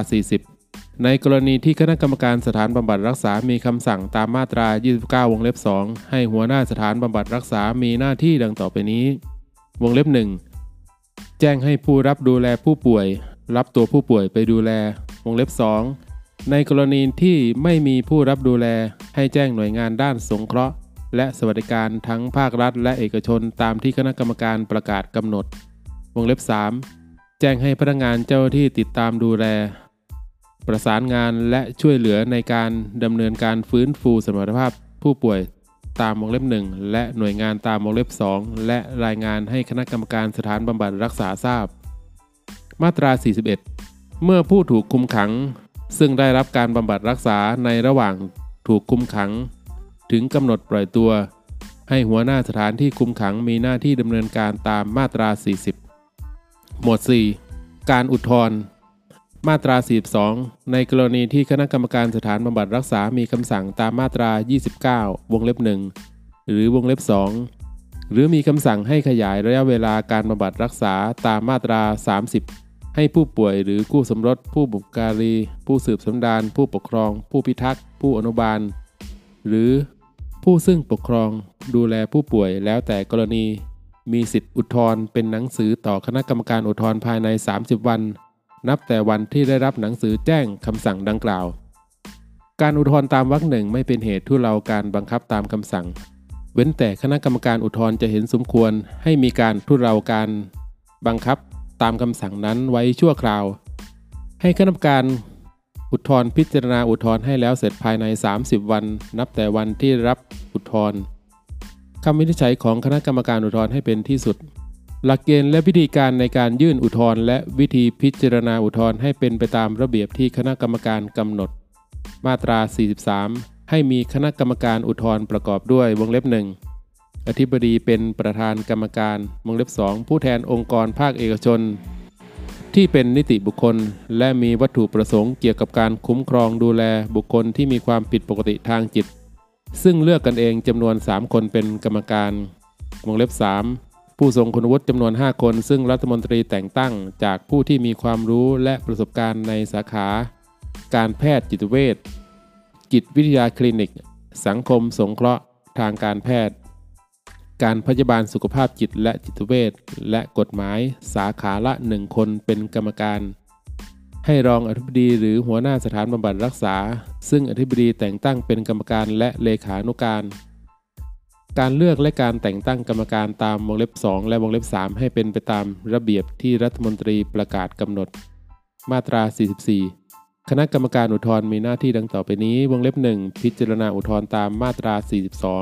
40 ในกรณีที่คณะกรรมการสถานบำบัดรักษา มีคำสั่งตามมาตรา 29 วงเล็บ 2 ให้หัวหน้าสถานบำบัดรักษา มีหน้าที่ดังต่อไปนี้ วงเล็บ 1 แจ้งให้ผู้รับดูแลผู้ป่วย รับตัวผู้ป่วยไปดูแล วงเล็บ 2 ในกรณีที่ไม่มีผู้รับดูแล ให้แจ้งหน่วยงานด้านสงเคราะห์ และสวัสดิการทั้งภาครัฐ และเอกชนตามที่คณะกรรมการประกาศกำหนด วงเล็บ 3 แจ้งให้พนักงานเจ้าหน้าที่ติดตามดูแล ประสานงานและช่วยเหลือในการดำเนินการฟื้นฟูสมรรถภาพผู้ป่วยตามวงเล็บ 1 และหน่วยงานตามวงเล็บ 2 และรายงานให้คณะกรรมการสถานบำบัดรักษาทราบ มาตรา 41 เมื่อผู้ถูกคุมขัง ซึ่งได้รับการบำบัดรักษาในระหว่างถูกคุมขัง ถึงกำหนดปล่อยตัว ให้หัวหน้าสถานที่คุมขังมีหน้าที่ดำเนินการตามมาตรา 40 หมวด 4 การอุทธรณ์มาตรา 42 ในกรณีที่คณะกรรมการสถานบำบัดรักษา มีคำสั่งตามมาตรา 29 วงเล็บ 1 หรือวงเล็บ 2 หรือมีคำสั่งให้ขยายระยะเวลาการบำบัดรักษาตามมาตรา 30 ให้ผู้ป่วยหรือคู่สมรส ผู้บุกการี ผู้สืบสำดาน ผู้ปกครอง ผู้พิทักษ์ ผู้อนุบาล หรือผู้ซึ่งปกครองดูแลผู้ป่วยแล้วแต่กรณี มีสิทธิอุทธรณ์เป็นหนังสือต่อคณะกรรมการอุทธรณ์ภายใน 30 วัน นับแต่วันที่ได้รับหนังสือแจ้งคำสั่งดังกล่าว การอุทธรณ์ตามวรรคหนึ่งไม่เป็นเหตุทุเลาการบังคับตามคำสั่ง เว้นแต่คณะกรรมการอุทธรณ์จะเห็นสมควรให้มีการทุเลาการบังคับตามคำสั่งนั้นไว้ชั่วคราว ให้คณะกรรมการอุทธรณ์พิจารณาอุทธรณ์ให้แล้วเสร็จภายใน 30 วัน นับแต่วันที่รับอุทธรณ์ คำวินิจฉัยของคณะกรรมการอุทธรณ์ให้เป็นที่สุด หลักเกณฑ์และวิธีการในการยื่นอุทธรณ์และวิธีพิจารณาอุทธรณ์ให้เป็นไปตามระเบียบที่คณะกรรมการกำหนด มาตรา 43 ให้มีคณะกรรมการอุทธรณ์ประกอบด้วยวงเล็บหนึ่งอธิบดีเป็นประธานกรรมการวงเล็บ 2 ผู้แทนองค์กรภาคเอกชน ที่เป็นนิติบุคคล และมีวัตถุประสงค์เกี่ยวกับการคุ้มครองดูแลบุคคลที่มีความผิดปกติทางจิต ซึ่งเลือกกันเองจำนวน 3 คนเป็นกรรมการวงเล็บ 3 ผู้ทรงคุณวุฒิจำนวน 5 คน ซึ่งรัฐมนตรีแต่งตั้งจากผู้ที่มีความรู้และประสบการณ์ในสาขา การแพทย์จิตเวชจิตวิทยาคลินิก สังคมสงเคราะห์ทางการแพทย์ การพยาบาลสุขภาพจิตและจิตเวชและกฎหมายสาขาละหนึ่งคนเป็นกรรมการ ให้รองอธิบดีหรือหัวหน้าสถานบำบัดรักษา ซึ่งอธิบดีแต่งตั้งเป็นกรรมการและเลขานุการ การเลือกและการแต่งตั้งกรรมการตามวงเล็บ 2 และวงเล็บ 3 ให้เป็นไปตามระเบียบที่รัฐมนตรีประกาศกำหนด มาตรา 44 คณะกรรมการอุทธรณ์มีหน้าที่ดังต่อไปนี้ วงเล็บ 1 พิจารณาอุทธรณ์ตามมาตรา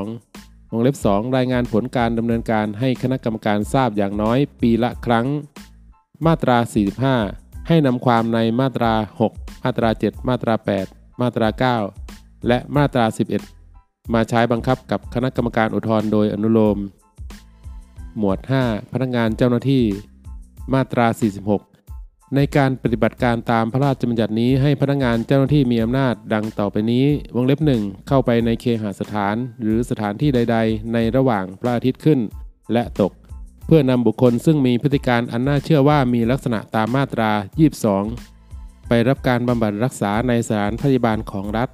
42 วงเล็บ 2 รายงานผลการดำเนินการให้คณะกรรมการทราบอย่างน้อย ปีละครั้ง มาตรา 45 ให้นำความในมาตรา 6 มาตรา 7 มาตรา 8 มาตรา 9 และมาตรา 11 มาใช้บังคับกับคณะกรรมการอุทธรณ์โดยอนุโลม หมวด 5 พนักงานเจ้าหน้าที่ มาตรา 46 ในการปฏิบัติการตามพระราชบัญญัตินี้ให้พนักงานเจ้าหน้าที่มีอำนาจดังต่อไปนี้ วงเล็บหนึ่งเข้าไปในเคหสถาน หรือสถานที่ใด ๆ ในระหว่างพระอาทิตย์ขึ้น และตก เพื่อนำบุคคลซึ่งมีพฤติการอันน่าเชื่อว่ามีลักษณะตามมาตรา 22 ไปรับการบำบัดรักษาในสถานพยาบาลของรัฐ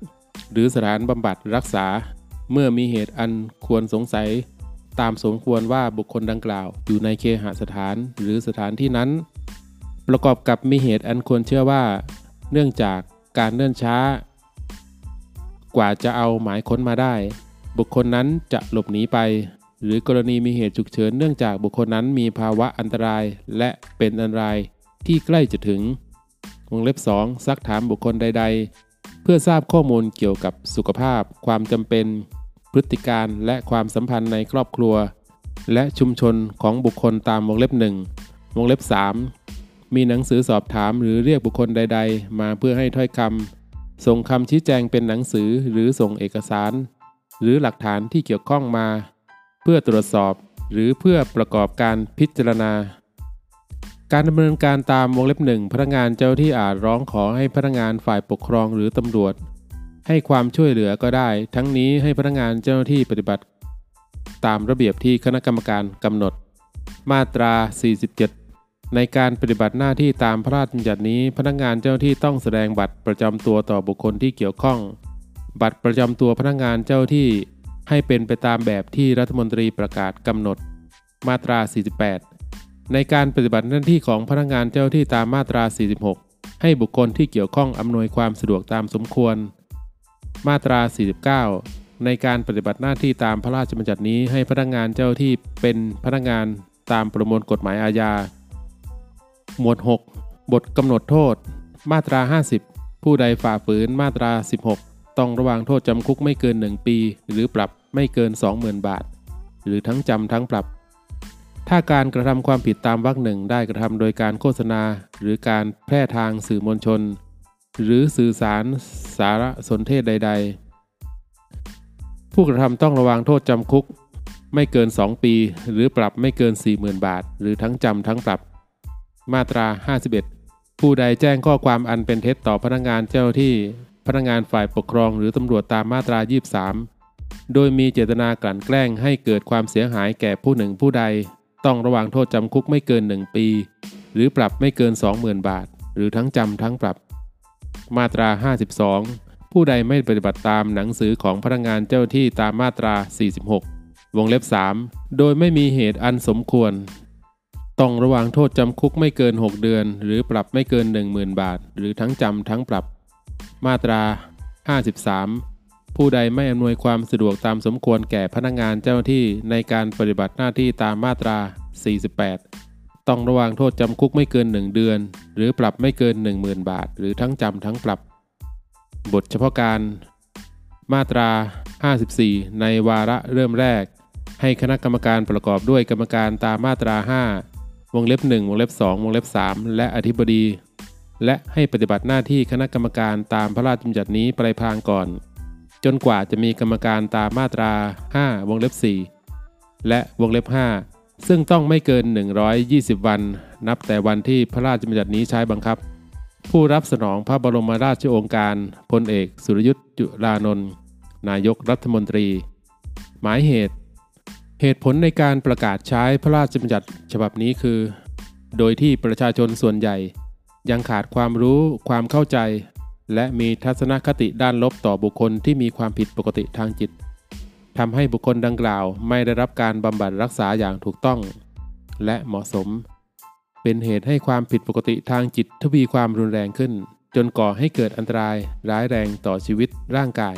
หรือสถานบำบัดรักษา เมื่อมีเหตุอันควรสงสัย ตามสมควรว่าบุคคลดังกล่าว อยู่ในเคหสถานหรือสถานที่นั้น ประกอบกับมีเหตุอันควรเชื่อว่า เนื่องจากการเนื่อนช้า กว่าจะเอาหมายค้นมาได้ บุคคลนั้นจะหลบหนีไป หรือกรณีมีเหตุฉุกเฉินเนื่องจากบุคคลนั้นมีภาวะอันตราย และเป็นอันตรายที่ใกล้จะถึงวงเล็บ 2 ซักถามบุคคลใด ๆ เพื่อทราบข้อมูลเกี่ยวกับสุขภาพ ความจำเป็น พฤติการและความสัมพันธ์ในครอบครัว และชุมชนของบุคคลตามวงเล็บ 1 วงเล็บ 3 มีหนังสือสอบถามหรือเรียกบุคคลใด ๆ มาเพื่อให้ถ้อยคำส่งคำชี้แจงเป็นหนังสือหรือส่งเอกสาร หรือหลักฐานที่เกี่ยวข้องมา เพื่อตรวจสอบหรือเพื่อประกอบการพิจารณา การดำเนินการตามวงเล็บหนึ่งพนักงานเจ้าที่อาจร้องขอให้พนักงานฝ่ายปกครองหรือตำรวจ ให้ความช่วยเหลือก็ได้ ทั้งนี้ให้พนักงานเจ้าที่ปฏิบัติ ตามระเบียบที่คณะกรรมการกำหนด มาตรา 47 ในการปฏิบัติหน้าที่ตามพระราชบัญญัตินี้ พนักงานเจ้าที่ต้องแสดงบัตรประจำตัวต่อบุคคลที่เกี่ยวข้อง บัตรประจำตัวพนักงานเจ้าที่ ให้เป็นไปตามแบบที่รัฐมนตรีประกาศกำหนด มาตรา 48 ในการปฏิบัติหน้าที่ของพนักงานเจ้าที่ตามมาตรา 46 ให้บุคคลที่เกี่ยวข้องอำนวยความสะดวกตามสมควร มาตรา 49 ในการปฏิบัติหน้าที่ตามพระราชบัญญัตินี้ให้พนักงานเจ้าที่เป็นพนักงานตามประมวลกฎหมายอาญา หมวด 6 บทกำหนดโทษ มาตรา 50 ผู้ใดฝ่าฝืนมาตรา 16 ต้องระวางโทษจำคุกไม่เกิน 1 ปี หรือปรับไม่เกิน 20,000 บาท หรือทั้งจำทั้งปรับ ถ้าการกระทำความผิดตามวรรคหนึ่งได้กระทำโดยการโฆษณา หรือการแพร่ทางสื่อมวลชน หรือสื่อสารสารสนเทศใด ๆ ผู้กระทำต้องระวางโทษจำคุกไม่เกิน 2 ปี หรือปรับไม่เกิน 40,000 บาท หรือทั้งจำทั้งปรับ มาตรา 51 ผู้ใดแจ้งข้อความอันเป็นเท็จต่อพนักงานเจ้าหน้าที่ พนักงานฝ่ายปกครองหรือตำรวจตามมาตรา 23 โดยมีเจตนากลั่นแกล้งให้เกิดความเสียหายแก่ผู้หนึ่งผู้ใด ต้องระวางโทษจำคุกไม่เกิน 1 ปี หรือปรับไม่เกิน 20,000 บาท หรือทั้งจำทั้งปรับ มาตรา 52 ผู้ใดไม่ปฏิบัติตามหนังสือของพนักงานเจ้าหน้าที่ตามมาตรา 46 วงเล็บ 3 โดยไม่มีเหตุอันสมควร ต้องระวางโทษจำคุกไม่เกิน 6 เดือน หรือปรับไม่เกิน 10,000 บาท หรือทั้งจำทั้งปรับ มาตรา 53 ผู้ใดไม่อำนวยความสะดวกตามสมควรแก่พนักงานเจ้าหน้าที่ในการปฏิบัติหน้าที่ตามมาตรา 48 ต้องระวางโทษจำคุกไม่เกิน 1 เดือน หรือปรับไม่เกิน 10,000 บาท หรือทั้งจำทั้งปรับ บทเฉพาะการ มาตรา 54 ในวาระเริ่มแรก ให้คณะกรรมการประกอบด้วยกรรมการตามมาตรา 5 วงเล็บ 1 วงเล็บ 2 วงเล็บ 3 และอธิบดี และให้ปฏิบัติหน้าที่คณะกรรมการตามพระราชบัญญัตินี้ไปพลางก่อน จนกว่าจะมีกรรมการตามมาตรา 5 วงเล็บ 4 และวงเล็บ 5 ซึ่งต้องไม่เกิน 120 วัน นับแต่วันที่พระราชบัญญัตินี้ใช้บังคับ ผู้รับสนองพระบรมราชโองการพลเอกสุรยุทธ์จุลานนท์นายกรัฐมนตรี หมายเหตุ เหตุผลในการประกาศใช้พระราชบัญญัติฉบับนี้คือ โดยที่ประชาชนส่วนใหญ่ ยังขาดความรู้ความเข้าใจ และมีทัศนคติด้านลบต่อบุคคลที่มีความผิดปกติทางจิตทำให้บุคคลดังกล่าวไม่ได้รับการบำบัดรักษาอย่างถูกต้อง และเหมาะสม เป็นเหตุให้ความผิดปกติทางจิตทวีความรุนแรงขึ้น จนก่อให้เกิดอันตรายร้ายแรงต่อชีวิตร่างกาย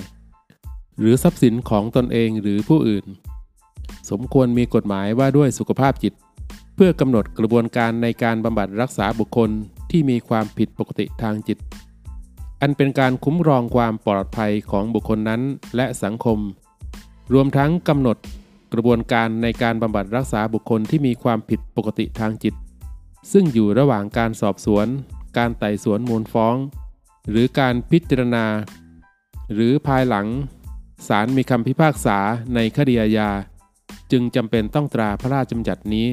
หรือทรัพย์สินของตนเองหรือผู้อื่น สมควรมีกฎหมายว่าด้วยสุขภาพจิต เพื่อกำหนดกระบวนการในการบำบัดรักษาบุคคล ที่มีความผิดปกติทางจิต อันเป็นการคุ้มครองความปลอดภัยของบุคคลนั้นและสังคม รวมทั้งกำหนดกระบวนการในการบำบัดรักษาบุคคลที่มีความผิดปกติทางจิต ซึ่งอยู่ระหว่างการสอบสวน การไต่สวนมูลฟ้อง หรือการพิจารณา หรือภายหลังศาลมีคำพิพากษาในคดีอาญา จึงจำเป็นต้องตราพระราชบัญญัตินี้